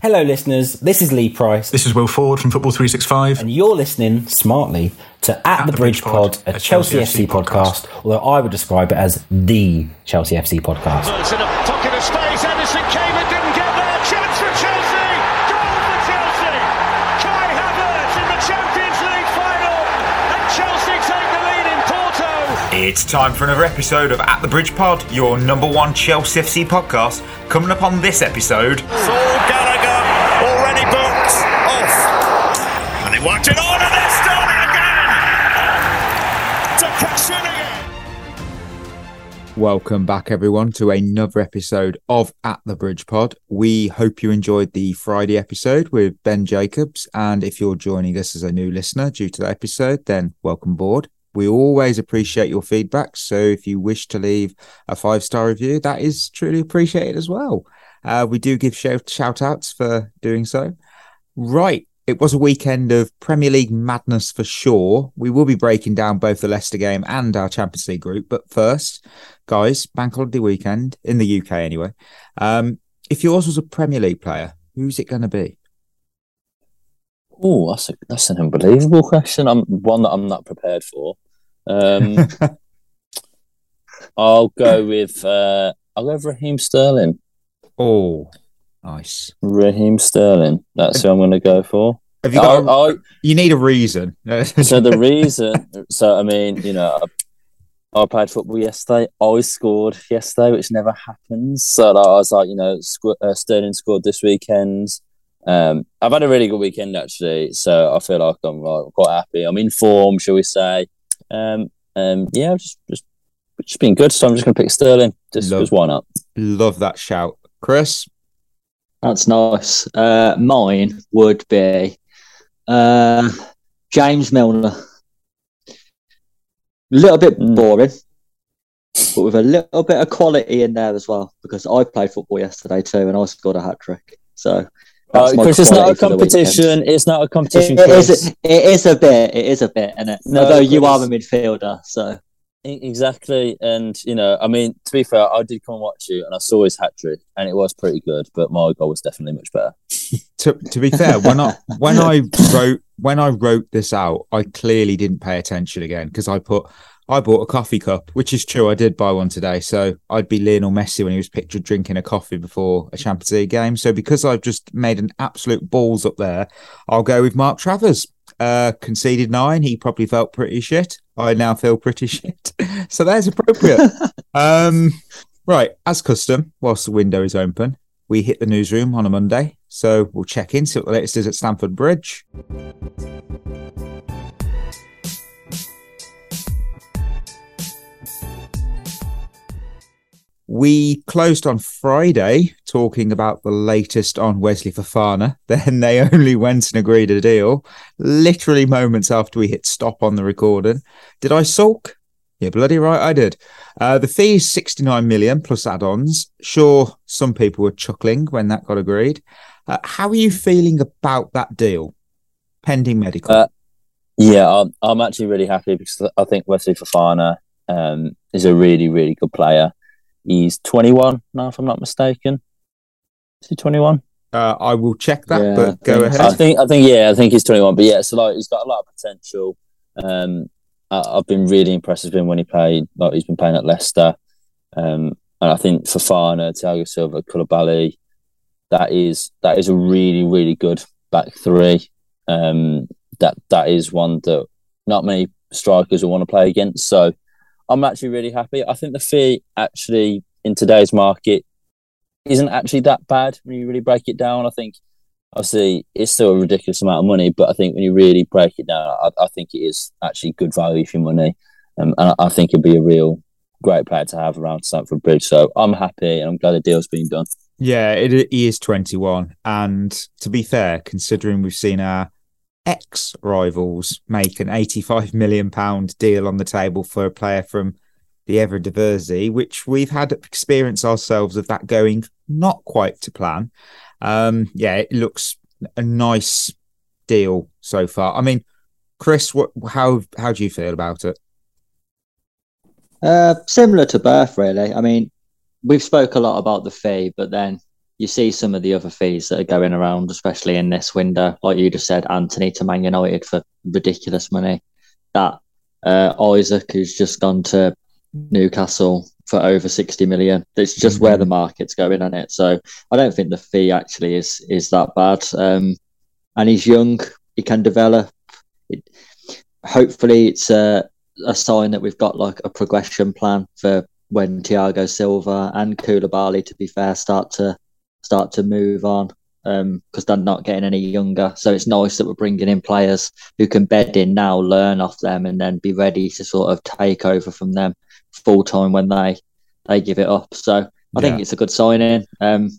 Hello, listeners. This is Lee Price, This is Will Ford from Football 365. and you're listening smartly to At, the, Bridge Pod, a Chelsea, FC podcast, although I would describe it as the Chelsea FC podcast. It's in a pocket of space. Anderson came and didn't get there. Chance for Chelsea. Goal for Chelsea. Kai Havertz in the Champions League final. And Chelsea take the lead in Porto. It's time for another episode of At the Bridge Pod, your number one Chelsea FC podcast. Coming up on this episode, Saul Worked it on and again. To. Welcome back, everyone, to another episode of At the Bridge Pod. We hope you enjoyed the Friday episode with Ben Jacobs. And if you're joining us as a new listener due to that episode, then welcome aboard. We always appreciate your feedback. So if you wish to leave a five star review, that is truly appreciated as well. Uh, we do give shout outs for doing so. Right. It was a weekend of Premier League madness for sure. We will be breaking down both the Leicester game and our Champions League group. But first, guys, bank holiday weekend in the UK anyway. Um, if yours was a Premier League player, who's it going to be? Oh, that's a, that's an unbelievable question. I'm one that I'm not prepared for. Um, I'll go with uh, I'll go with Raheem Sterling. oh, nice. Raheem Sterling. That's who I'm going to go for. Have you got? a- I, I, you need a reason. so the reason, so I mean, you know, I, I played football yesterday. I scored yesterday, which never happens. So I was like, you know, squ- uh, Sterling scored this weekend. Um, I've had a really good weekend actually, so I feel like I'm like, quite happy. I'm in form, shall we say? Um, um, yeah, I've just just just been good. So I'm just going to pick Sterling. Just Love- because why not? Love that shout, Chris. That's nice. Uh, mine would be uh, James Milner. A little bit Mm. boring, but with a little bit of quality in there as well. Because I played football yesterday too, and I scored a hat trick. So Uh, Chris, it's not a quality for the weekend. competition. It's not a competition. it Chris. is. It is a bit. It is a bit, and it. No, Although you are a midfielder, so Exactly, and you know, I mean, to be fair, I did come and watch you, and I saw his hat trick, and it was pretty good. But my goal was definitely much better. To, to be fair, when I when I wrote when I wrote this out, I clearly didn't pay attention again because I put I bought a coffee cup, which is true. I did buy one today, so I'd be Lionel Messi when he was pictured drinking a coffee before a Champions League game. So because I've just made an absolute balls up there, I'll go with Mark Travers. Uh, conceded nine. He probably felt pretty shit. I now feel pretty shit. so that's appropriate. um, right, as custom, whilst the window is open, we hit the newsroom on a Monday. So we'll check in, see what the latest is at Stamford Bridge. We closed on Friday talking about the latest on Wesley Fofana. Then they only went and agreed a deal literally moments after we hit stop on the recording. Did I sulk? Yeah, bloody right, I did. Uh, the fee is 69 million plus add ons. Sure, some people were chuckling when that got agreed. Uh, how are you feeling about that deal? Pending medical. Uh, Yeah, I'm, I'm actually really happy because I think Wesley Fofana um, is a really, really good player. He's 21 now, if I'm not mistaken. Is he 21? Uh, I will check that, Yeah, but go ahead. I think, I think, yeah, I think he's 21. But yeah, so like he's got a lot of potential. Um, I, I've been really impressed with him when he played. Like he's been playing at Leicester, um, and I think Fofana, Thiago Silva, Koulibaly, that is that is a really, really good back three. Um, that that is one that not many strikers will want to play against. So I'm actually really happy. I think the fee actually in today's market isn't actually that bad when you really break it down. I think obviously it's still a ridiculous amount of money, but I think when you really break it down, I, I think it is actually good value for money. Um, and I, I think it'd be a real great player to have around Stamford Bridge. So I'm happy and I'm glad the deal's been done. Yeah, it, he is 21. And to be fair, considering we've seen our ex rivals make an 85 million pound deal on the table for a player from the Eredivisie, which we've had experience ourselves of that going not quite to plan. Um, yeah, it looks a nice deal so far. I mean, Chris, what, how how do you feel about it? Uh, similar to Berth, really. I mean, we've spoke a lot about the fee, but then you see some of the other fees that are going around, especially in this window. Like you just said, Antony to Man United for ridiculous money. That uh, Isak, who's just gone to Newcastle for over 60 million. It's just mm-hmm. where the market's going on it. So I don't think the fee actually is is that bad. Um, and he's young, he can develop. It, hopefully, it's a, a sign that we've got like a progression plan for when Thiago Silva and Koulibaly, to be fair, start to start to move on because um, they're not getting any younger. So it's nice that we're bringing in players who can bed in now, learn off them, and then be ready to sort of take over from them full time when they they give it up. So I yeah. think it's a good signing. Um,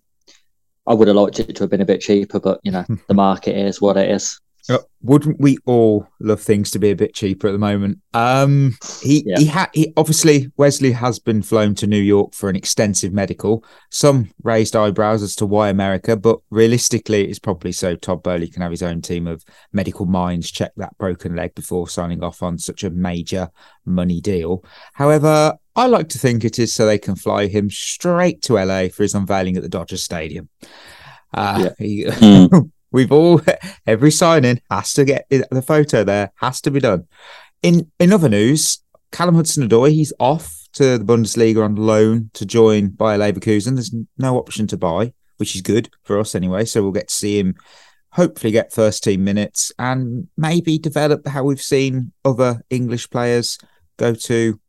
I would have liked it to have been a bit cheaper, but you know the market is what it is. Uh, wouldn't we all love things to be a bit cheaper at the moment? Um, he yeah. he he obviously Wesley has been flown to New York for an extensive medical. Some raised eyebrows as to why America, but realistically, it's probably so Todd Boehly can have his own team of medical minds check that broken leg before signing off on such a major money deal. However, I like to think it is so they can fly him straight to LA for his unveiling at the Dodgers Stadium. Uh, yeah. he, mm. We've all every signing has to get the photo there has to be done. In in other news, Callum Hudson-Odoi he's off to the Bundesliga on loan to join Bayer Leverkusen. There's no option to buy, which is good for us anyway. So we'll get to see him hopefully get first team minutes and maybe develop how we've seen other English players go to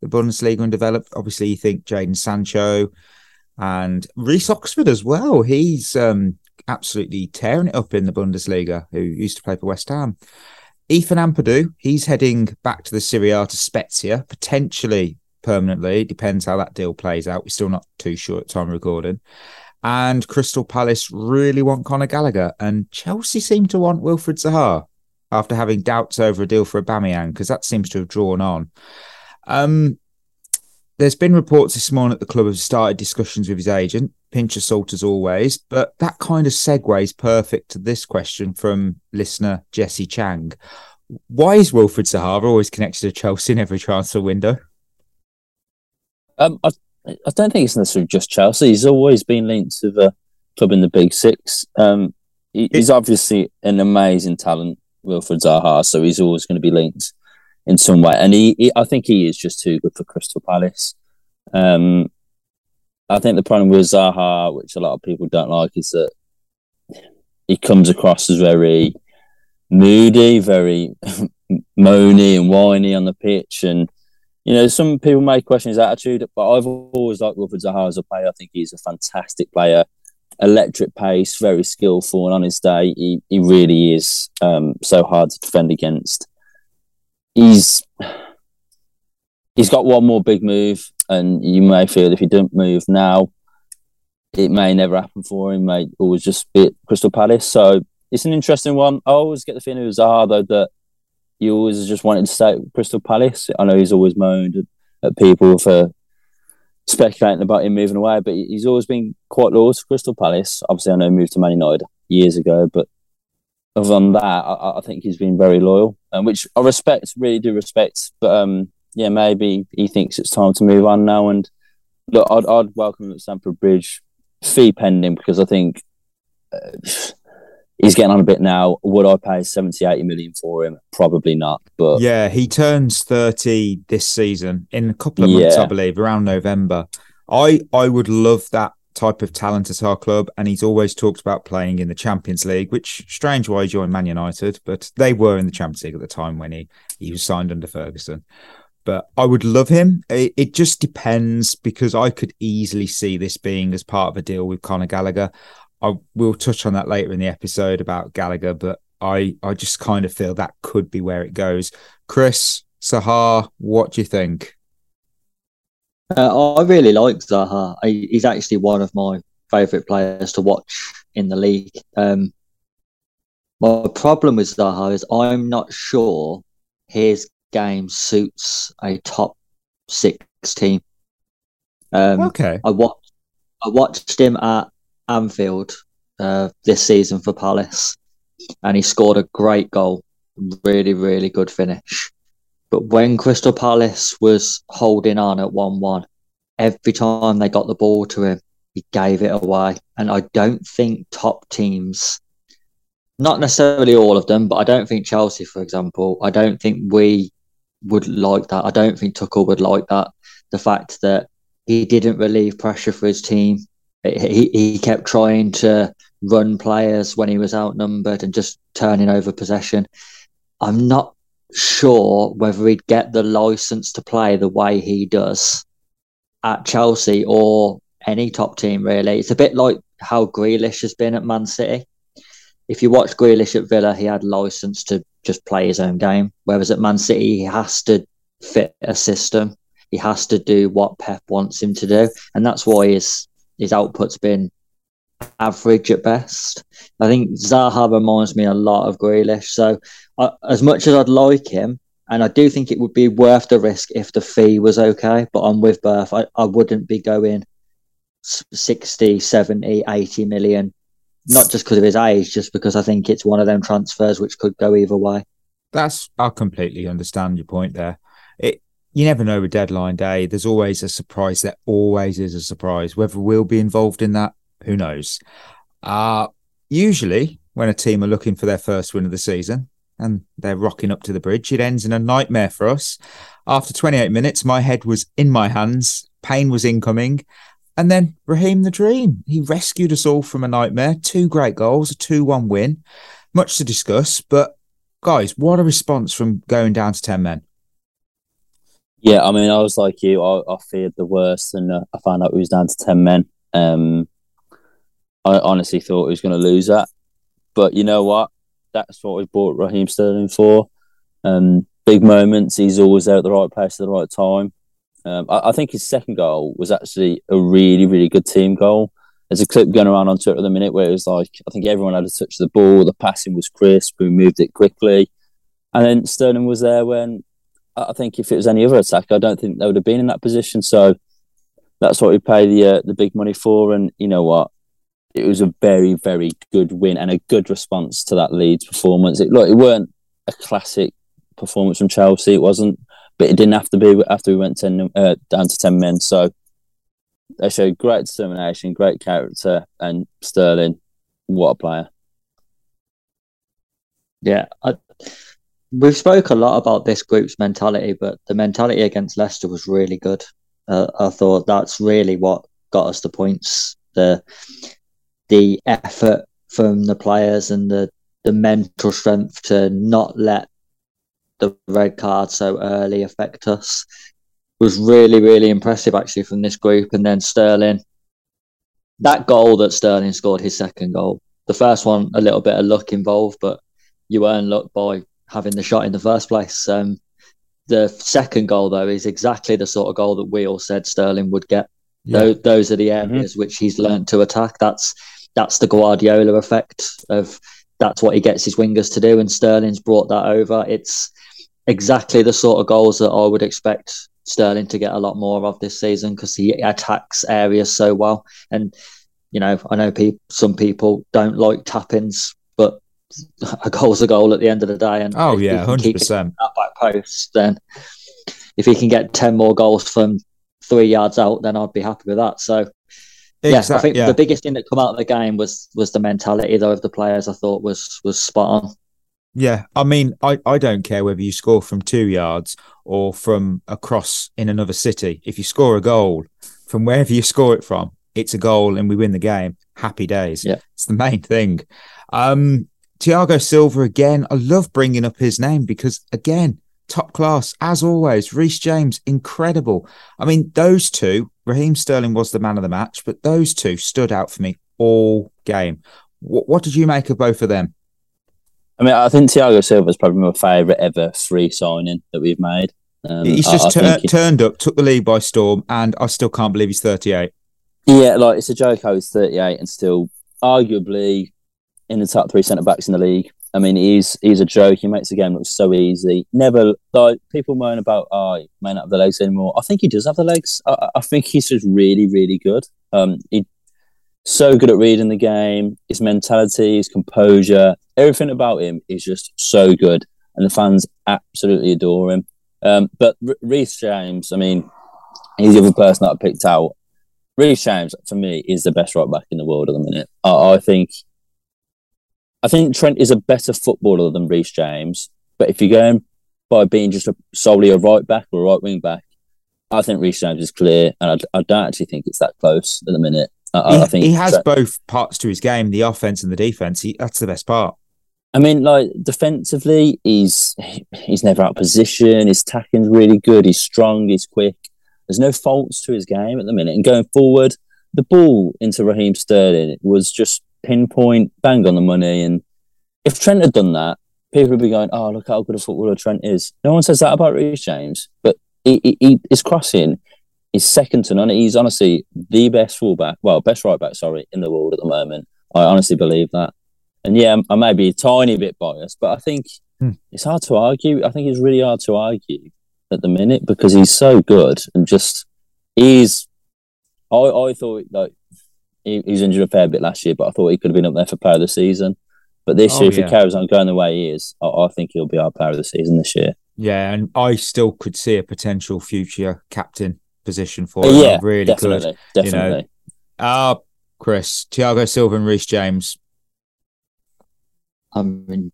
the Bundesliga and develop. Obviously, you think Jadon Sancho and Reece Oxford as well. He's um, absolutely tearing it up in the Bundesliga, who used to play for West Ham. Ethan Ampadu, he's heading back to the Serie A to Spezia, potentially permanently. Depends how that deal plays out. We're still not too sure at time recording. And Crystal Palace really want Conor Gallagher, and Chelsea seem to want Wilfried Zaha after having doubts over a deal for Aubameyang because that seems to have drawn on. Um, there's been reports this morning that the club have started discussions with his agent pinch of salt as always. But that kind of segues perfect to this question from listener Jesse Chang. Why is Wilfried Zaha always connected to Chelsea in every transfer window? Um, I, I don't think it's necessarily just Chelsea. He's always been linked to the club in the Big Six. Um, he, he's obviously an amazing talent, Wilfried Zaha, so he's always going to be linked in some way. And he, he, I think he is just too good for Crystal Palace. Um, I think the problem with Zaha, which a lot of people don't like, is that he comes across as very moody, very moany and whiny on the pitch. And, you know, some people may question his attitude, but I've always liked Wilfried Zaha as a player. I think he's a fantastic player, electric pace, very skillful. And on his day, he, he really is um, so hard to defend against. He's he's got one more big move, and you may feel if he don't move now, it may never happen for him. May always just be at Crystal Palace. So it's an interesting one. I always get the feeling with Zaha though that he always just wanted to stay at Crystal Palace. I know he's always moaned at, at people for speculating about him moving away, but he's always been quite loyal to Crystal Palace. Obviously, I know he moved to Man United years ago, but other than that, I, I think he's been very loyal, and which I respect, really do respect. But um, yeah, maybe he thinks it's time to move on now. And look, I'd, I'd welcome him at Stamford Bridge, fee pending, because I think uh, he's getting on a bit now. Would I pay 70, 80 million for him? Probably not. But yeah, he turns 30 this season in a couple of months, yeah. I believe, around November. I, I would love that type of talent at our club, and he's always talked about playing in the Champions League, which strange why he joined Man United, but they were in the Champions League at the time when he, he was signed under Ferguson but I would love him. It, it, just depends because I could easily see this being as part of a deal with Conor Gallagher. I will touch on that later in the episode about Gallagher, but I I just kind of feel that could be where it goes. Chris Zaha, what do you think? Uh, I really like Zaha. He's actually one of my favourite players to watch in the league. Um, my problem with Zaha is I'm not sure his game suits a top six team. Um, okay. I watched I watched him at Anfield uh, this season for Palace, and he scored a great goal. Really, really good finish. But when Crystal Palace was holding on at one-one, every time they got the ball to him, he gave it away. And I don't think top teams, not necessarily all of them, but I don't think Chelsea, for example, I don't think we would like that. I don't think Tuchel would like that. The fact that he didn't relieve pressure for his team. He, he kept trying to run players when he was outnumbered and just turning over possession. I'm not sure whether he'd get the license to play the way he does at Chelsea or any top team, really. It's a bit like how Grealish has been at Man City. If you watch Grealish at Villa, he had license to just play his own game. Whereas at Man City, he has to fit a system. He has to do what Pep wants him to do. And that's why his, his output's been average at best. I think Zaha reminds me a lot of Grealish. So, uh, as much as I'd like him, and I do think it would be worth the risk if the fee was okay, but I'm with Berth. I, I wouldn't be going 60, 70, 80 million, not just because of his age, just because I think it's one of them transfers which could go either way. That's, I completely understand your point there. It, you never know with deadline day. There's always a surprise. There always is a surprise. Whether we'll be involved in that, who knows? Uh, usually, when a team are looking for their first win of the season and they're rocking up to the bridge, it ends in a nightmare for us. After 28 minutes, my head was in my hands, pain was incoming. And then Raheem the Dream, he rescued us all from a nightmare. Two great goals, a 2 1 win. Much to discuss, but guys, what a response from going down to 10 men. Yeah, I mean, I was like you. I, I feared the worst, and uh, I found out we was down to ten men. Um, I honestly thought he was going to lose that. But you know what? That's what we bought Raheem Sterling for. Um, big moments. He's always there at the right place at the right time. Um, I, I, think his second goal was actually a really, really good team goal. There's a clip going around on Twitter at the minute where it was like, I think everyone had a touch of the ball. The passing was crisp. We moved it quickly. And then Sterling was there when I think if it was any other attack, I don't think they would have been in that position. So that's what we pay the uh, the big money for. And you know what? it was a very, very good win and a good response to that Leeds performance. It look, it weren't a classic performance from Chelsea. It wasn't, but it didn't have to be after we went 10, uh, down to ten men. So they showed great determination, great character, and Sterling, what a player! Yeah, I, we've spoke a lot about this group's mentality, but the mentality against Leicester was really good. Uh, I thought that's really what got us the points. The the effort from the players and the the mental strength to not let the red card so early affect us was really really impressive actually from this group and then Sterling that goal that Sterling scored his second goal the first one a little bit of luck involved but you earn luck by having the shot in the first place um, the second goal though is exactly the sort of goal that we all said Sterling would get yeah. those, those are the areas mm-hmm. which he's learned to attack that's that's the Guardiola effect of that's what he gets his wingers to do, and Sterling's brought that over. It's exactly the sort of goals that I would expect Sterling to get a lot more of this season because he attacks areas so well. And you know, I know people, some people don't like tap-ins, but a goal's a goal at the end of the day. And oh yeah, hundred percent. That back post, then if he can get ten more goals from three yards out, then I'd be happy with that. So Exactly, yeah, I think yeah. the biggest thing that come out of the game was was the mentality though of the players. I thought was was spot on. Yeah, I mean, I, I don't care whether you score from two yards or from across in another city. If you score a goal from wherever you score it from, it's a goal and we win the game. Happy days. Yeah, it's the main thing. Um, Thiago Silva again. I love bringing up his name because again, top class as always. Reece James, incredible. I mean, those two Raheem Sterling was the man of the match, but those two stood out for me all game. What, what did you make of both of them? I mean, I think Thiago Silva is probably my favourite ever free signing that we've made. Um, he's just I, I turned up, took the league by storm, and I still can't believe he's 38. Yeah, like it's a joke how he's 38 and still arguably in the top three centre backs in the league. I mean, he's he's a joke. He makes the game look so easy. Never like people moan about, oh, he may not have the legs anymore. I think he does have the legs. I, I think he's just really, really good. Um, he so good at reading the game. His mentality, his composure, everything about him is just so good, and the fans absolutely adore him. Um, but R- Reece James, I mean, he's the other person that I picked out. Reece James for me is the best right back in the world at the minute. I, I think I think Trent is a better footballer than Reece James, but if you're going by being just a, solely a right back or a right wing back, I think Reece James is clear, and I, I don't actually think it's that close at the minute. I, he, I think he has Trent- both parts to his game, the offense and the defense. He, that's the best part. I mean, like defensively, he's he's never out of position. His tacking's really good. He's strong. He's quick. There's no faults to his game at the minute. And going forward, the ball into Raheem Sterling was just pinpoint, bang on the money. And if Trent had done that, people would be going, "Oh, look how good a footballer Trent is." No one says that about Reece James, but he, he, he his crossing is second to none. He's honestly the best fullback, well, best right back, sorry, in the world at the moment. I honestly believe that. And yeah, I may be a tiny bit biased, but I think Hmm. it's hard to argue. I think it's really hard to argue at the minute because he's so good and just he's. I I thought like he, he was injured a fair bit last year, but I thought he could have been up there for player of the season. But this Oh, year, if yeah. he carries on going the way he is, I, I think he'll be our player of the season this year. Yeah, and I still could see a potential future captain position for But him. yeah, really definitely, good. you know. definitely. Uh Chris, Thiago Silva and Reece James. I mean,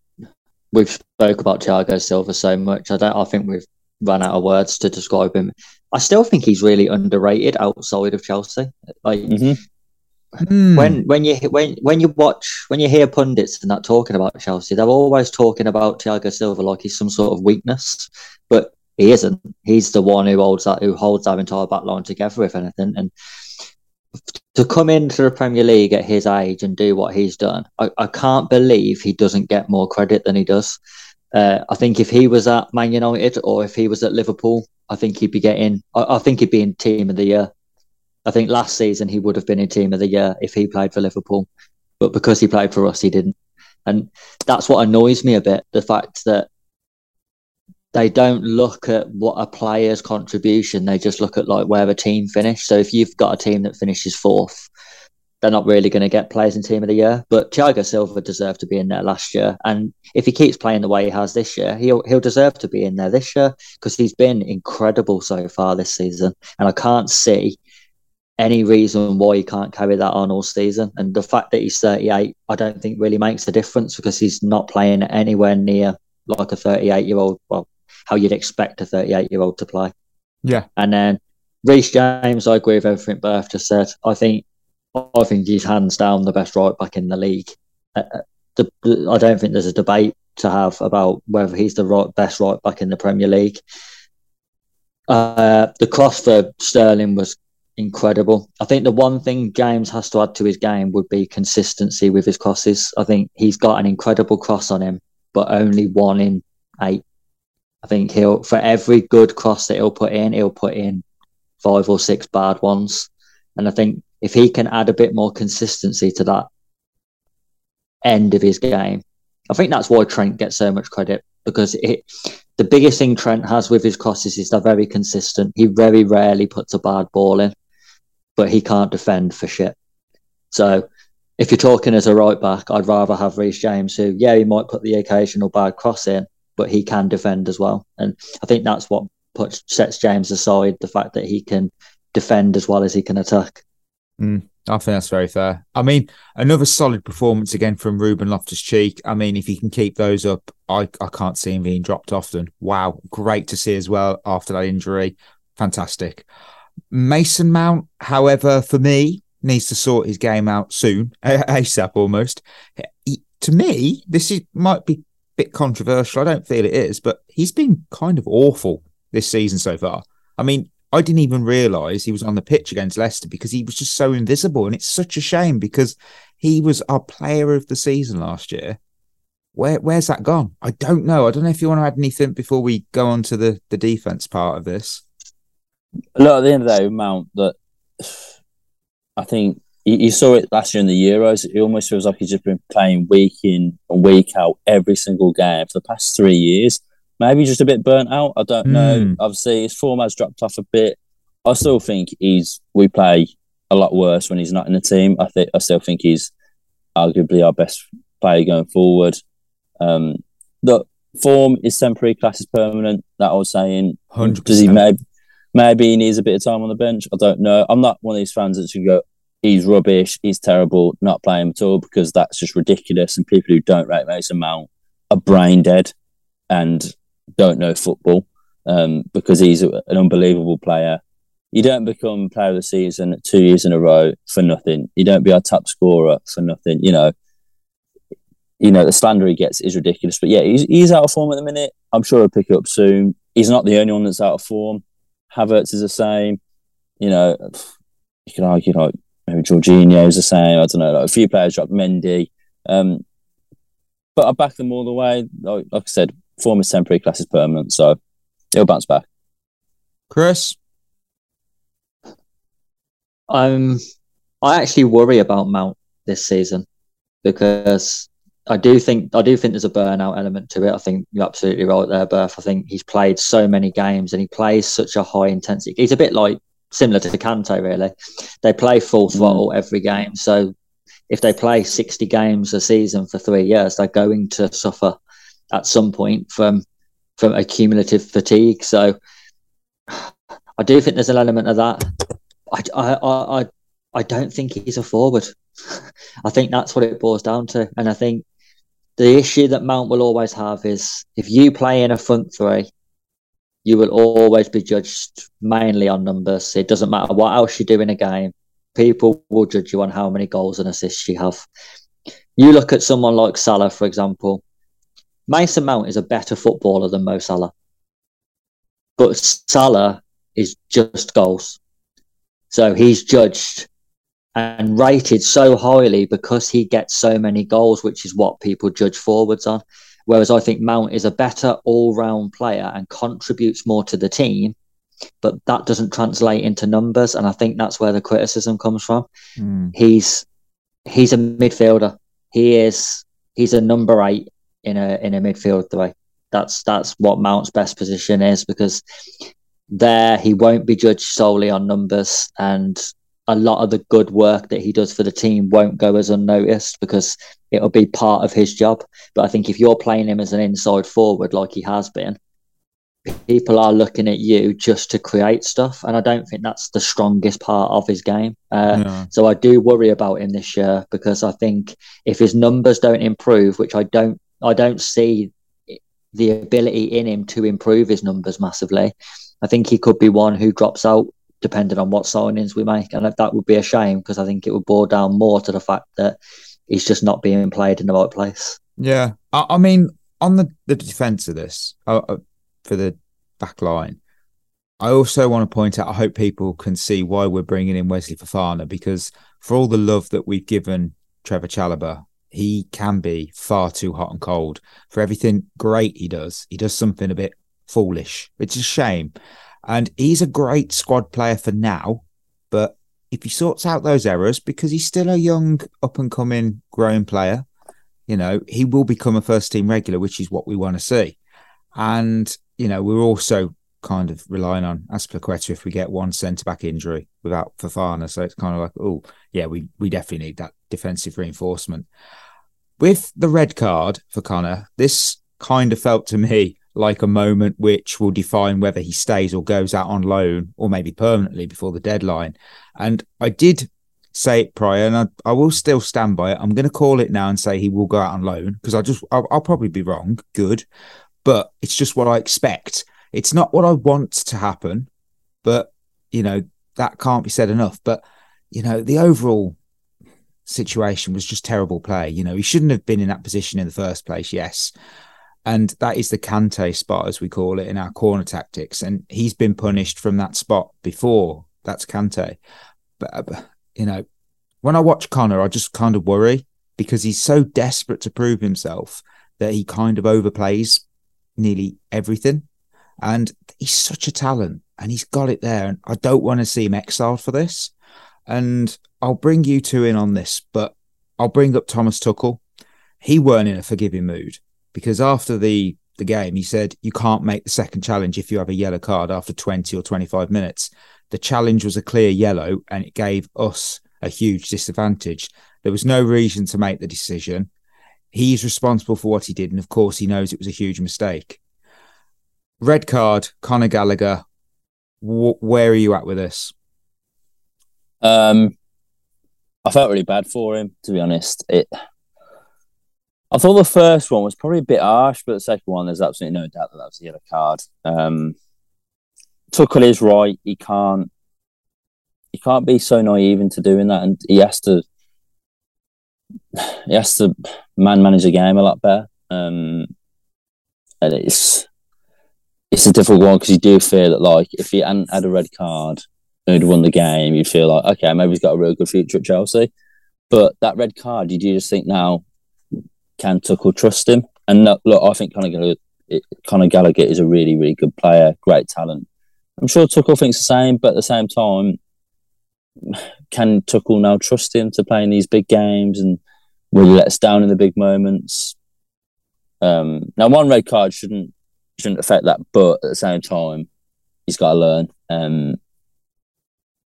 we've spoke about Thiago Silva so much. I don't. I think we've run out of words to describe him. I still think he's really underrated outside of Chelsea. Like Mhm. Hmm. when when you when when you watch when you hear pundits and that talking about Chelsea, they're always talking about Thiago Silva like he's some sort of weakness, but he isn't. He's the one who holds that who holds that entire back line together, if anything. And to come into the Premier League at his age and do what he's done, I, I can't believe he doesn't get more credit than he does. Uh, I think if he was at Man United or if he was at Liverpool, I think he'd be getting. I, I think he'd be in Team of the Year. I think last season he would have been in Team of the Year if he played for Liverpool, but because he played for us, he didn't. And that's what annoys me a bit: the fact that they don't look at what a player's contribution; they just look at like where a team finished. So if you've got a team that finishes fourth, they're not really going to get players in Team of the Year. But Thiago Silva deserved to be in there last year, and if he keeps playing the way he has this year, he'll he'll deserve to be in there this year because he's been incredible so far this season, and I can't see any reason why he can't carry that on all season. And the fact that he's 38, I don't think really makes a difference because he's not playing anywhere near like a 38 year old. Well, how you'd expect a 38 year old to play. Yeah. And then Reece James, I agree with everything Berth just said. I think I think he's hands down the best right back in the league. Uh, uh, the, the- I don't think there's a debate to have about whether he's the right, best right back in the Premier League. Uh, the cross for Sterling was incredible. I think the one thing James has to add to his game would be consistency with his crosses. I think he's got an incredible cross on him, but only one in eight. I think he'll for every good cross that he'll put in, he'll put in five or six bad ones. And I think if he can add a bit more consistency to that end of his game, I think that's why Trent gets so much credit because it, the biggest thing Trent has with his crosses is they're very consistent. He very rarely puts a bad ball in, but he can't defend for shit. So if you're talking as a right back, I'd rather have Reece James, who, yeah, he might put the occasional bad cross in, but he can defend as well. And I think that's what puts sets James aside the fact that he can defend as well as he can attack. Mm, I think that's very fair. I mean, another solid performance again from Ruben Loftus Cheek. I mean, if he can keep those up, I, I can't see him being dropped often. Wow, great to see as well after that injury. Fantastic. Mason Mount, however, for me, needs to sort his game out soon, ASAP almost. He, to me, this is might be bit controversial. I don't feel it is, but he's been kind of awful this season so far. I mean, I didn't even realise he was on the pitch against Leicester because he was just so invisible. And it's such a shame because he was our player of the season last year. Where where's that gone? I don't know. I don't know if you want to add anything before we go on to the, the defense part of this. Look, at the end of the day, Mount, that I think you, you saw it last year in the Euros. It almost feels like he's just been playing week in and week out every single game for the past three years. Maybe just a bit burnt out. I don't know. Hmm. Obviously, his form has dropped off a bit. I still think he's we play a lot worse when he's not in the team. I think I still think he's arguably our best player going forward. Um, the form is temporary, class is permanent. That I was saying. 100%. Does he maybe maybe he needs a bit of time on the bench. I don't know. I'm not one of these fans that should go, he's rubbish, he's terrible, not playing at all, because that's just ridiculous. And people who don't rate Mason Mount are brain dead and don't know football um, because he's an unbelievable player. You don't become player of the season two years in a row for nothing. You don't be our top scorer for nothing. You know, you know the slander he gets is ridiculous. But yeah, he's he's out of form at the minute. I'm sure he'll pick it up soon. He's not the only one that's out of form. Havertz is the same. You know, you can argue like maybe Jorginho is the same. I don't know. Like a few players dropped Mendy. Um, but I back them all the way. Like, like I said, form is temporary, class is permanent. So it'll bounce back. Chris, Um, I actually worry about Mount this season because I do think I do think there's a burnout element to it. I think you're absolutely right there, Berth. I think he's played so many games and he plays such a high intensity. He's a bit like similar to Kante, really. They play full hmm. throttle every game, so if they play 60 games a season for three years, they're going to suffer at some point from from accumulative fatigue. So I do think there's an element of that. I, I, I, I don't think he's a forward. I think that's what it boils down to. And I think the issue that Mount will always have is if you play in a front three, you will always be judged mainly on numbers. It doesn't matter what else you do in a game. People will judge you on how many goals and assists you have. You look at someone like Salah, for example. Mason Mount is a better footballer than Mo Salah. But Salah is just goals. So he's judged and rated so highly because he gets so many goals, which is what people judge forwards on. Whereas I think Mount is a better all round player and contributes more to the team, but that doesn't translate into numbers. And I think that's where the criticism comes from. Mm. He's he's a midfielder. He is he's a number eight in a in a midfield three. That's that's what Mount's best position is because there he won't be judged solely on numbers and a lot of the good work that he does for the team won't go as unnoticed because it'll be part of his job. But I think if you're playing him as an inside forward like he has been, people are looking at you just to create stuff, and I don't think that's the strongest part of his game. Uh, Yeah. So I do worry about him this year because I think if his numbers don't improve, which I don't, I don't see the ability in him to improve his numbers massively. I think he could be one who drops out depending on what signings we make, and that would be a shame because I think it would boil down more to the fact that he's just not being played in the right place. Yeah, I, I mean, on the, the defense of this, uh, uh, for the back line, I also want to point out. I hope people can see why we're bringing in Wesley Fofana because for all the love that we've given Trevor Chalobah, he can be far too hot and cold for everything great he does. He does something a bit foolish. It's a shame, and he's a great squad player for now, but. If he sorts out those errors, because he's still a young, up and coming, growing player, you know, he will become a first team regular, which is what we want to see. And, you know, we're also kind of relying on Azpilicueta if we get one centre back injury without Fofana. So it's kind of like, oh, yeah, we, we definitely need that defensive reinforcement. With the red card for Conor, this kind of felt to me like a moment which will define whether he stays or goes out on loan or maybe permanently before the deadline. And I did say it prior, and I, I will still stand by it. I'm going to call it now and say he will go out on loan because I just I'll, I'll probably be wrong. Good, but it's just what I expect. It's not what I want to happen, but you know that can't be said enough. But you know the overall situation was just terrible play. You know he shouldn't have been in that position in the first place. Yes. And that is the Kante spot, as we call it in our corner tactics. And he's been punished from that spot before. That's Kante. But, uh, but you know, when I watch Conor, I just kind of worry because he's so desperate to prove himself that he kind of overplays nearly everything. And he's such a talent and he's got it there. And I don't want to see him exiled for this. And I'll bring you two in on this, but I'll bring up Thomas Tuchel. He weren't in a forgiving mood because after the the game, he said you can't make the second challenge if you have a yellow card after 20 or 25 minutes. The challenge was a clear yellow and it gave us a huge disadvantage. There was no reason to make the decision. He's responsible for what he did. And of course, he knows it was a huge mistake. Red card, Conor Gallagher. wh- where are you at with this? Um, I felt really bad for him, to be honest. It. I thought the first one was probably a bit harsh, but the second one, there's absolutely no doubt that that was a yellow card. Um, Tuchel is right. He can't. He can't be so naive into doing that, and he has to. He has to man manage the game a lot better. Um, and it's it's a difficult one because you do feel that like if he hadn't had a red card and he'd won the game, you'd feel like okay, maybe he's got a real good future at Chelsea. But that red card, you do just think now, can Tuchel trust him? And look, I think Conor Gallagher, Conor Gallagher is a really, really good player, great talent. I'm sure Tuchel thinks the same, but at the same time, can Tuchel now trust him to play in these big games and will he let us down in the big moments? Um, now, one red card shouldn't shouldn't affect that, but at the same time, he's got to learn. Um,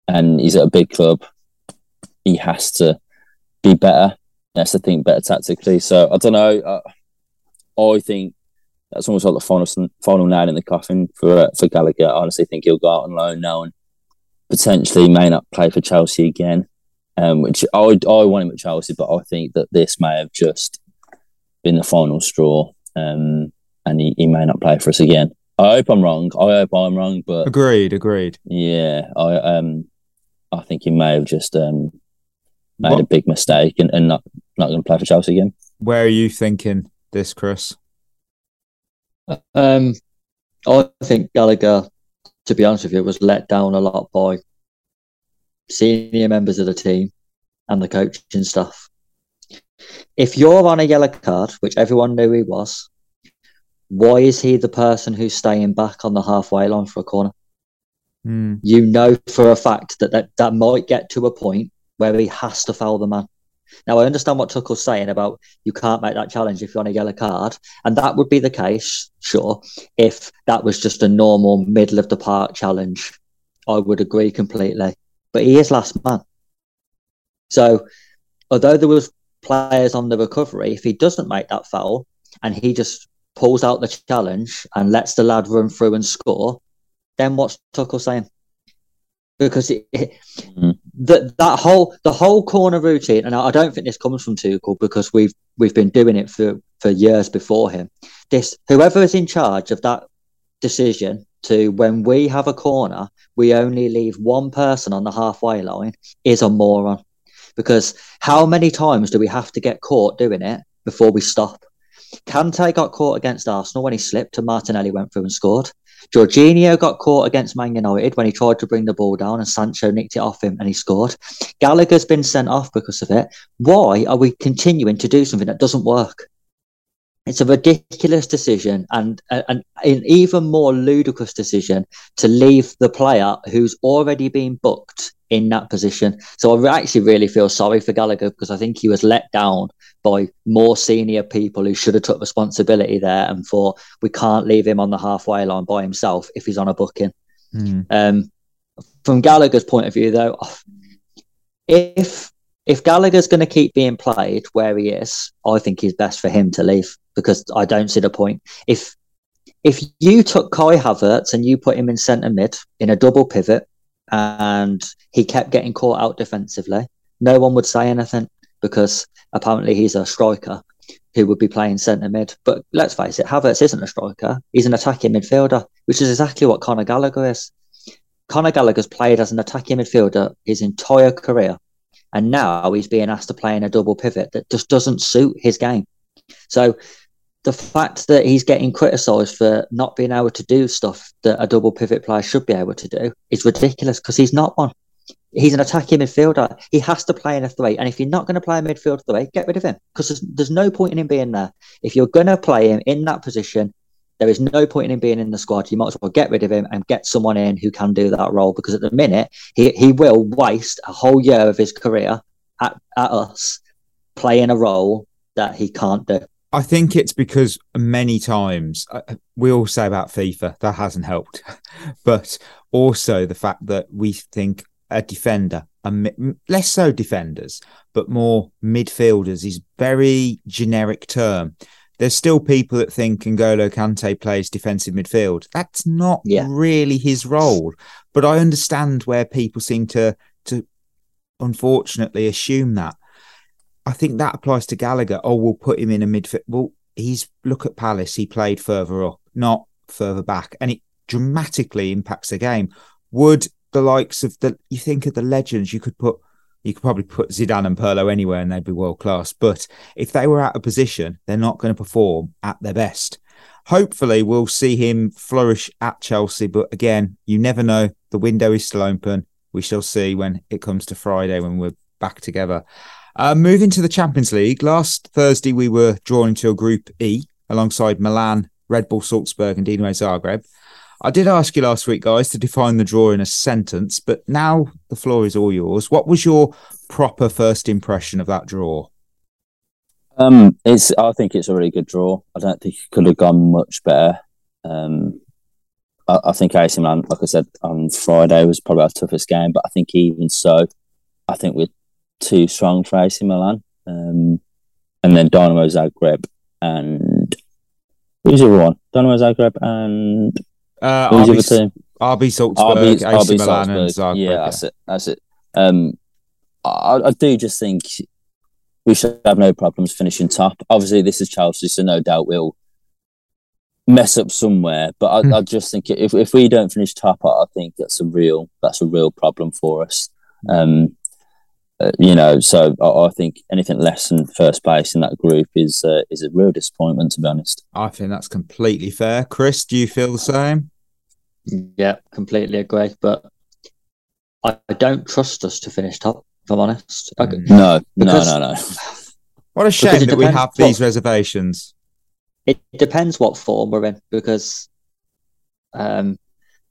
and he's at a big club. He has to be better. Has to think better tactically. So I don't know. Uh, I think that's almost like the final final nail in the coffin for uh, for Gallagher. I honestly think he'll go out on loan now and potentially may not play for Chelsea again. Um, which I I want him at Chelsea, but I think that this may have just been the final straw, um, and he, he may not play for us again. I hope I'm wrong. I hope I'm wrong, but agreed, agreed. Yeah, I um, I think he may have just um made what? a big mistake and, and not not going to play for Chelsea again. Where are you thinking this, Chris? Um, I think Gallagher, to be honest with you, was let down a lot by senior members of the team and the coaching staff. If you're on a yellow card, which everyone knew he was, why is he the person who's staying back on the halfway line for a corner? Mm. You know for a fact that, that that might get to a point where he has to foul the man. Now, I understand what Tuchel's saying about you can't make that challenge if you're on a yellow card, and that would be the case, sure, if that was just a normal middle of the park challenge. I would agree completely. But he is last man. So, although there was players on the recovery, if he doesn't make that foul and he just pulls out the challenge and lets the lad run through and score, then what's Tuchel saying? Because it, it, mm that that whole the whole corner routine, and I don't think this comes from Tuchel because we've we've been doing it for for years before him. This whoever is in charge of that decision to when we have a corner, we only leave one person on the halfway line is a moron. Because how many times do we have to get caught doing it before we stop? Kante got caught against Arsenal when he slipped and Martinelli went through and scored. Jorginho got caught against Man United when he tried to bring the ball down and Sancho nicked it off him and he scored. Gallagher's been sent off because of it. Why are we continuing to do something that doesn't work? It's a ridiculous decision and, uh, and an even more ludicrous decision to leave the player who's already been booked in that position. So I actually really feel sorry for Gallagher because I think he was let down by more senior people who should have took responsibility there and thought we can't leave him on the halfway line by himself if he's on a booking. Mm. Um, from Gallagher's point of view, though, if if Gallagher's going to keep being played where he is, I think it's best for him to leave because I don't see the point. If if you took Kai Havertz and you put him in centre mid in a double pivot and he kept getting caught out defensively, no one would say anything because apparently he's a striker who would be playing centre mid. But let's face it, Havertz isn't a striker. He's an attacking midfielder, which is exactly what Conor Gallagher is. Conor Gallagher's played as an attacking midfielder his entire career. And now he's being asked to play in a double pivot that just doesn't suit his game. So the fact that he's getting criticised for not being able to do stuff that a double pivot player should be able to do is ridiculous because he's not one. He's an attacking midfielder. He has to play in a three. And if you're not going to play a midfield three, get rid of him because there's, there's no point in him being there. If you're going to play him in that position, there is no point in him being in the squad. You might as well get rid of him and get someone in who can do that role because at the minute, he, he will waste a whole year of his career at, at us playing a role that he can't do. I think it's because many times uh, we all say about FIFA that hasn't helped, but also the fact that we think a defender, a less so defenders, but more midfielders is very generic term. there's still people that think N'Golo Kante plays defensive midfield. That's not Yeah. really his role. But I understand where people seem to to unfortunately assume that. I think that applies to Gallagher. Oh, we'll put him in a midfield. Well, he's look at Palace. He played further up, not further back, and it dramatically impacts the game. Would the likes of the you think of the legends, you could put you could probably put Zidane and Pirlo anywhere and they'd be world class. But if they were out of position, they're not going to perform at their best. Hopefully, we'll see him flourish at Chelsea. But again, you never know. The window is still open. We shall see when it comes to Friday when we're back together. Uh, moving to the Champions League, last Thursday we were drawn into a Group E alongside Milan, Red Bull Salzburg, and Dinamo Zagreb. I did ask you last week, guys, to define the draw in a sentence, but now the floor is all yours. What was your proper first impression of that draw? Um, it's. I think it's a really good draw. I don't think it could have gone much better. Um, I, I think AC Milan, like I said on Friday, was probably our toughest game. But I think even so, I think we're too strong for AC Milan. Um, and then Dinamo Zagreb and who's the other one? Dinamo Zagreb and Uh, who's the RB, other team? RB Salzburg, RB, AC RB Milan, and Zagreb. Yeah, that's it. That's it. Um, I, I do just think we should have no problems finishing top. Obviously, this is Chelsea, so no doubt we'll mess up somewhere. But I, Hmm. I just think if if we don't finish top, I I think that's a real that's a real problem for us. Um, uh, you know, so I, I think anything less than first place in that group is uh, is a real disappointment, to be honest. I think that's completely fair. Chris, do you feel the same? Yeah, completely agree. But I, I don't trust us to finish top. If I'm honest, I, Mm. No, Because- no, no, no. What a shame that we depends have what- these reservations. it depends what form we're in because um,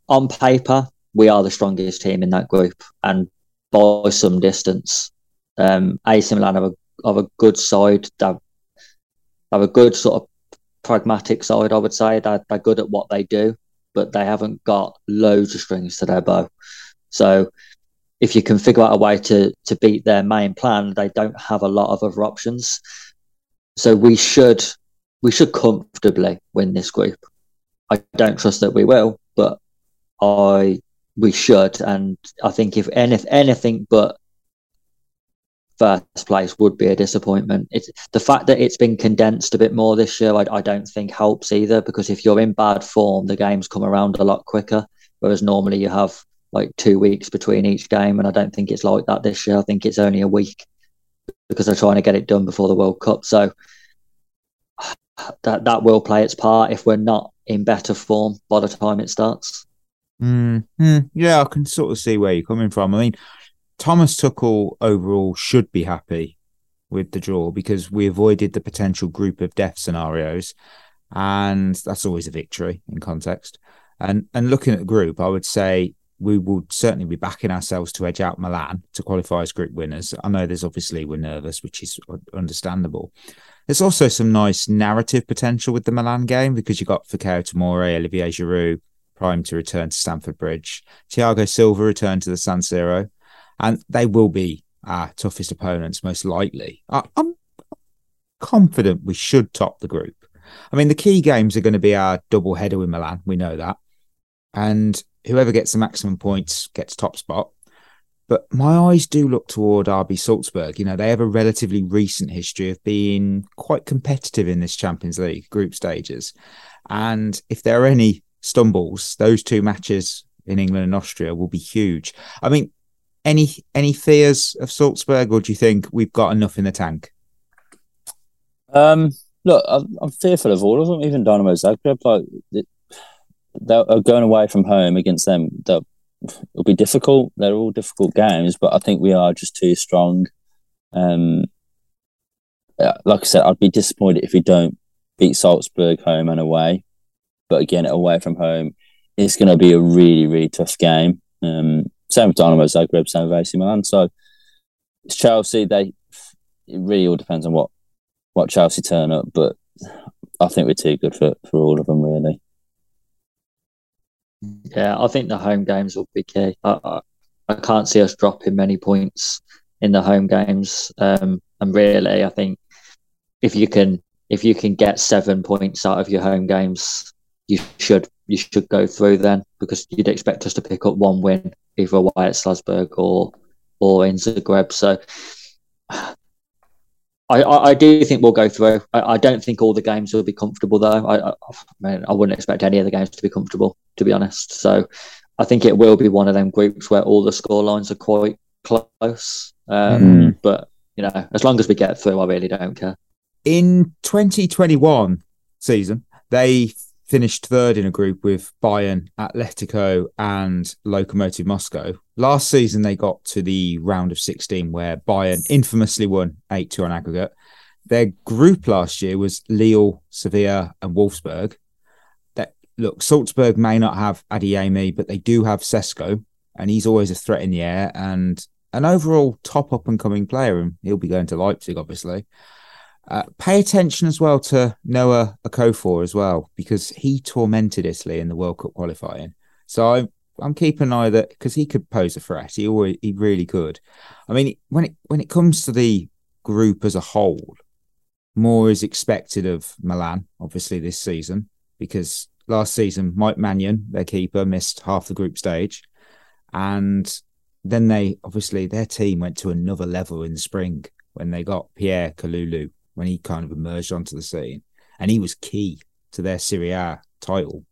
on paper we are the strongest team in that group and by some distance. Um, AC Milan have a, have a good side they have, have a good sort of pragmatic side I would say. They're, they're good at what they do but they haven't got loads of strings to their bow. So if you can figure out a way to to beat their main plan they don't have a lot of other options. So we should we should comfortably win this group. I don't trust that we will, but I we should, and I think if any, anything but first place would be a disappointment. It's the fact that it's been condensed a bit more this year. I, I don't think helps either because if you're in bad form, the games come around a lot quicker. Whereas normally you have like two weeks between each game, and I don't think it's like that this year. I think it's only a week because they're trying to get it done before the World Cup. So that that will play its part if we're not in better form by the time it starts. Mm, mm, yeah, I can sort of see where you're coming from. I mean, Thomas Tuchel overall should be happy with the draw because we avoided the potential group of death scenarios, and that's always a victory in context. And and looking at the group, I would say we would certainly be backing ourselves to edge out Milan to qualify as group winners. I know there's obviously we're nervous, which is understandable. There's also some nice narrative potential with the Milan game because you got Fikayo Tomori, Olivier Giroud, prime to return to Stamford Bridge. Thiago Silva returned to the San Siro, and they will be our toughest opponents most likely. I, I'm confident we should top the group. I mean, the key games are going to be our double header with Milan. We know that, and whoever gets the maximum points gets top spot. But my eyes do look toward RB Salzburg. You know, they have a relatively recent history of being quite competitive in this Champions League group stages. And if there are any stumbles, those two matches in England and Austria will be huge. I mean, any any fears of Salzburg, or do you think we've got enough in the tank? Um, look, I'm, I'm fearful of all of them, even Dinamo Zagreb. Like they're uh, going away from home against them. they'll- It'll be difficult. They're all difficult games, but I think we are just too strong. Um, uh, like I said, I'd be disappointed if we don't beat Salzburg home and away. But again, away from home, it's going to be a really, really tough game. Um, same with Dinamo Zagreb, same with AC Milan. So it's Chelsea. They it really all depends on what what Chelsea turn up, but I think we're too good for, for all of them, really. Yeah, I think the home games will be key. I, I, I can't see us dropping many points in the home games. Um, and really, I think if you can if you can get seven points out of your home games, you should you should go through then because you'd expect us to pick up one win either away at Salzburg or or in Zagreb. So I, I, I do think we'll go through. I, I, don't think all the games will be comfortable though. I, I, mean, I wouldn't expect any of the games to be comfortable, to be honest. So I think it will be one of them groups where all the score lines are quite close. Um, mm. But you know, as long as we get through, I really don't care. In 2021 season, they finished third in a group with Bayern, Atletico, and Lokomotiv Moscow. Last season, they got to the round of 16 where Bayern infamously won 8 2 on aggregate. Their group last year was Lille, Sevilla, and Wolfsburg. That look, Salzburg may not have Adeyemi, but they do have Sesko, and he's always a threat in the air and an overall top up and coming player. And he'll be going to Leipzig, obviously. Uh, pay attention as well to Noah Okafor as well because he tormented Italy in the World Cup qualifying. So I'm I'm keeping an eye that because he could pose a threat. He always he really could. I mean, when it when it comes to the group as a whole, more is expected of Milan, obviously this season because last season Mike Maignan, their keeper, missed half the group stage, and then they obviously their team went to another level in the spring when they got Pierre Kalulu when he kind of emerged onto the scene, and he was key to their Serie A title.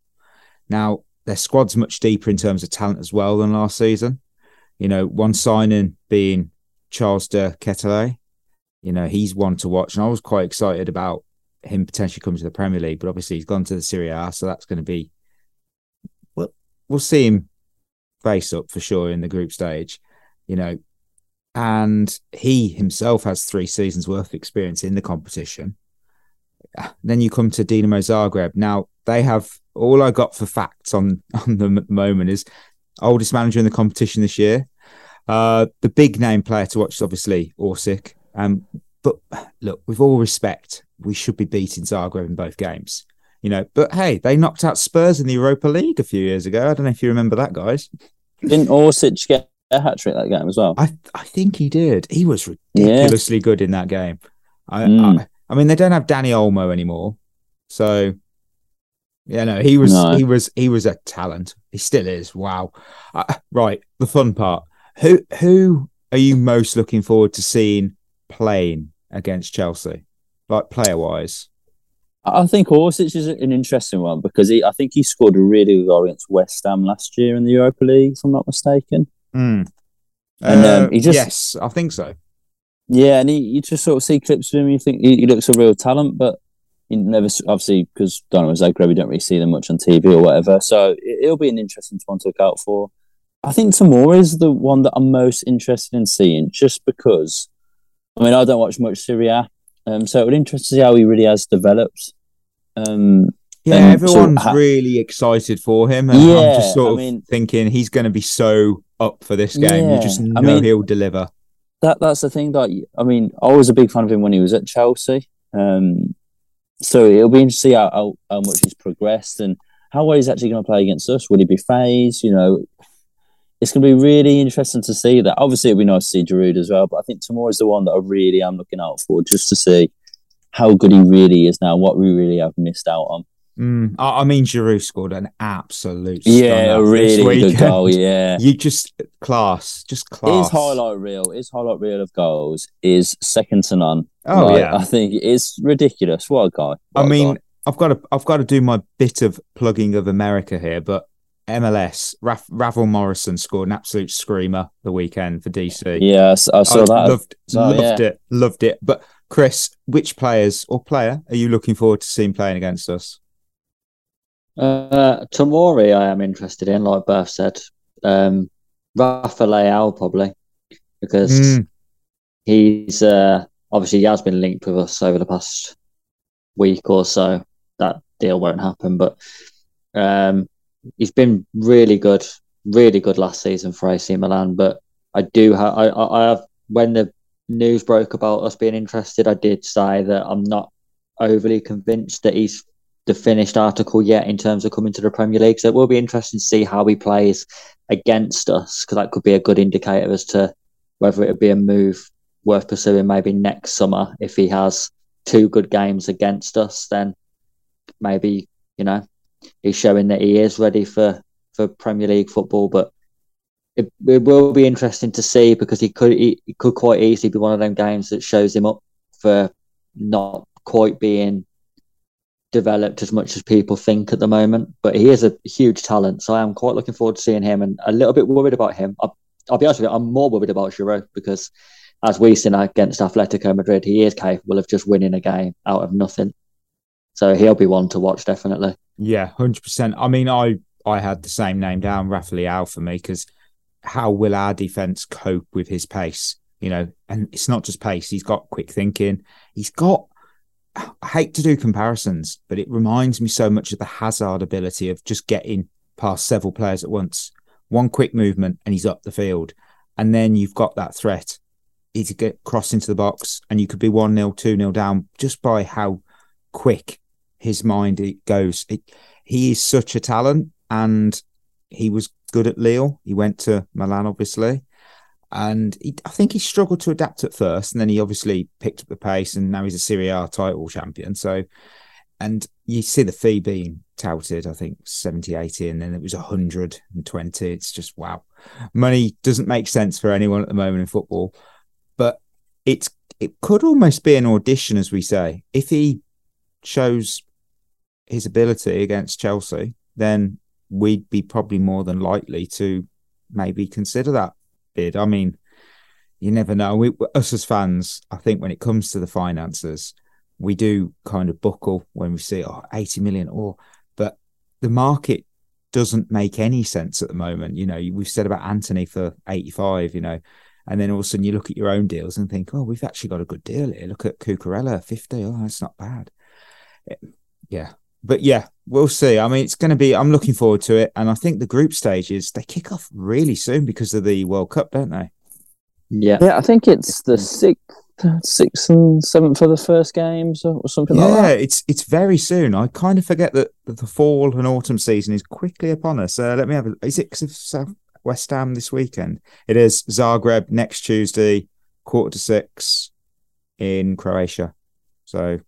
Now their squad's much deeper in terms of talent as well than last season. You know, one signing being Charles de Ketelaere. You know, he's one to watch, and I was quite excited about him potentially coming to the Premier League. But obviously, he's gone to the Serie A, so that's going to be. Well, we'll see him face up for sure in the group stage. You know, and he himself has three seasons worth of experience in the competition. Then you come to Dinamo Zagreb. Now they have all I got for facts on on the moment is oldest manager in the competition this year. Uh, the big name player to watch is obviously Orsic. Um, but look, with all respect, we should be beating Zagreb in both games. You know, but hey, they knocked out Spurs in the Europa League a few years ago. I don't know if you remember that, guys. Didn't Orsic get a hat trick that game as well? I I think he did. He was ridiculously yeah. good in that game. I, mm. I, I mean they don't have Dani Olmo anymore, so yeah, no, he was no. he was he was a talent. He still is. Wow. Uh, right, the fun part. Who who are you most looking forward to seeing playing against Chelsea, like player wise? I think Orsic is an interesting one because he, I think he scored a really good goal against West Ham last year in the Europa League, if I'm not mistaken. Mm. And um, uh, he just yes, I think so. Yeah, and he, you just sort of see clips of him. You think he, he looks a real talent, but he never obviously because Dinamo Zagreb, we don't really see them much on TV or whatever. So it, will be an interesting one to look out for. I think Tomori is the one that I'm most interested in seeing, just because. I mean, I don't watch much Serie A, um, so it would interest to see how he really has developed. Um, yeah, everyone's ha- really excited for him, and yeah, I'm just sort of I mean, thinking he's going to be so up for this game. Yeah, you just know I mean, he'll deliver. That that's the thing. That I mean, I was a big fan of him when he was at Chelsea. Um, so it'll be interesting to see how, how, how much he's progressed and how well he's actually going to play against us. Will he be phased? You know, it's going to be really interesting to see that. Obviously, it'll be nice to see Giroud as well, but I think Tomori is the one that I really am looking out for just to see how good he really is now, what we really have missed out on. Mm, I mean, Giroud scored an absolute yeah, a really good goal. Yeah, you just class, just class. His highlight reel, his highlight reel of goals is second to none. Oh like, yeah, I think it's ridiculous. What a guy! What I mean, guy. I've got to, I've got to do my bit of plugging of America here, but MLS, Raf, Ravel Morrison scored an absolute screamer the weekend for DC. Yes, I saw I that. Loved, so, loved yeah. it, loved it. But Chris, which players or player are you looking forward to seeing playing against us? Uh, Tomori, I am interested in, like Berth said. Um, Rafa Leao, probably, because mm. he's uh, obviously he has been linked with us over the past week or so. That deal won't happen, but um, he's been really good, really good last season for AC Milan. But I do have, I, I have, when the news broke about us being interested, I did say that I'm not overly convinced that he's the finished article yet in terms of coming to the Premier League. So it will be interesting to see how he plays against us because that could be a good indicator as to whether it would be a move worth pursuing maybe next summer if he has two good games against us, then maybe you know he's showing that he is ready for for Premier League football. But it, it will be interesting to see because he could he, he could quite easily be one of them games that shows him up for not quite being developed as much as people think at the moment. But he is a huge talent, so I am quite looking forward to seeing him and a little bit worried about him. I'll, I'll be honest with you, I'm more worried about Giroud because as we've seen against Atletico Madrid, he is capable of just winning a game out of nothing. So he'll be one to watch definitely. Yeah, hundred percent. I mean, I I had the same name down, Rafael for me, because how will our defense cope with his pace? You know, and it's not just pace. He's got quick thinking. He's got. I hate to do comparisons, but it reminds me so much of the Hazard ability of just getting past several players at once. One quick movement and he's up the field, and then you've got that threat. He to get cross into the box, and you could be one 0 two 0 down just by how quick his mind it goes. It, he is such a talent, and he was good at Lille. He went to Milan, obviously, and he, I think he struggled to adapt at first, and then he obviously picked up the pace, and now he's a Serie A title champion. So, and you see the fee being touted, I think 70, 80, and then it was 120. It's just wow. Money doesn't make sense for anyone at the moment in football, but it's it could almost be an audition, as we say. If he shows his ability against Chelsea, then we'd be probably more than likely to maybe consider that bid. I mean, you never know. We, us as fans, I think when it comes to the finances, we do kind of buckle when we see oh, 80 million or but the market doesn't make any sense at the moment. You know, we've said about Antony for 85, you know, and then all of a sudden you look at your own deals and think, oh, we've actually got a good deal here. Look at Cucurella, 50. Oh, that's not bad. Yeah, but yeah, we'll see. I mean, it's going to be. I'm looking forward to it, and I think the group stages they kick off really soon because of the World Cup, don't they? Yeah, Yeah, I think it's the sixth, sixth and seventh for the first games or something like that. Yeah, that. it's it's very soon. I kind of forget that, that the fall and autumn season is quickly upon us. Uh, let me have a. Is it South West Ham this weekend? It is Zagreb next Tuesday, quarter to six in Croatia. So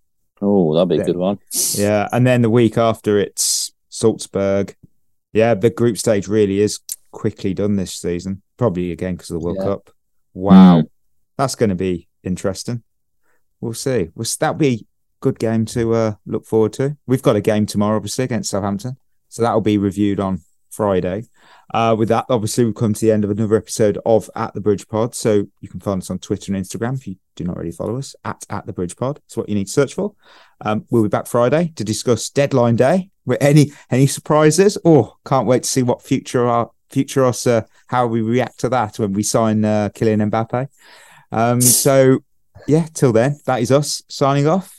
Oh, that'd be a good one. Yeah, and then the week after it's Salzburg. Yeah, the group stage really is quickly done this season. Probably again because of the World Yeah. Cup. Wow, that's going to be interesting. We'll see. Well, that'll be a good game to uh, look forward to. We've got a game tomorrow, obviously against Southampton, so that'll be reviewed on Friday. Uh, with that, obviously, we've come to the end of another episode of At the Bridge Pod. So you can find us on Twitter and Instagram if you do not already follow us at At the Bridge Pod. It's what you need to search for. Um, we'll be back Friday to discuss deadline day. With any any surprises? Oh, can't wait to see what future our future us uh, how we react to that when we sign uh, Kylian Mbappe. Um, so yeah, till then, that is us signing off.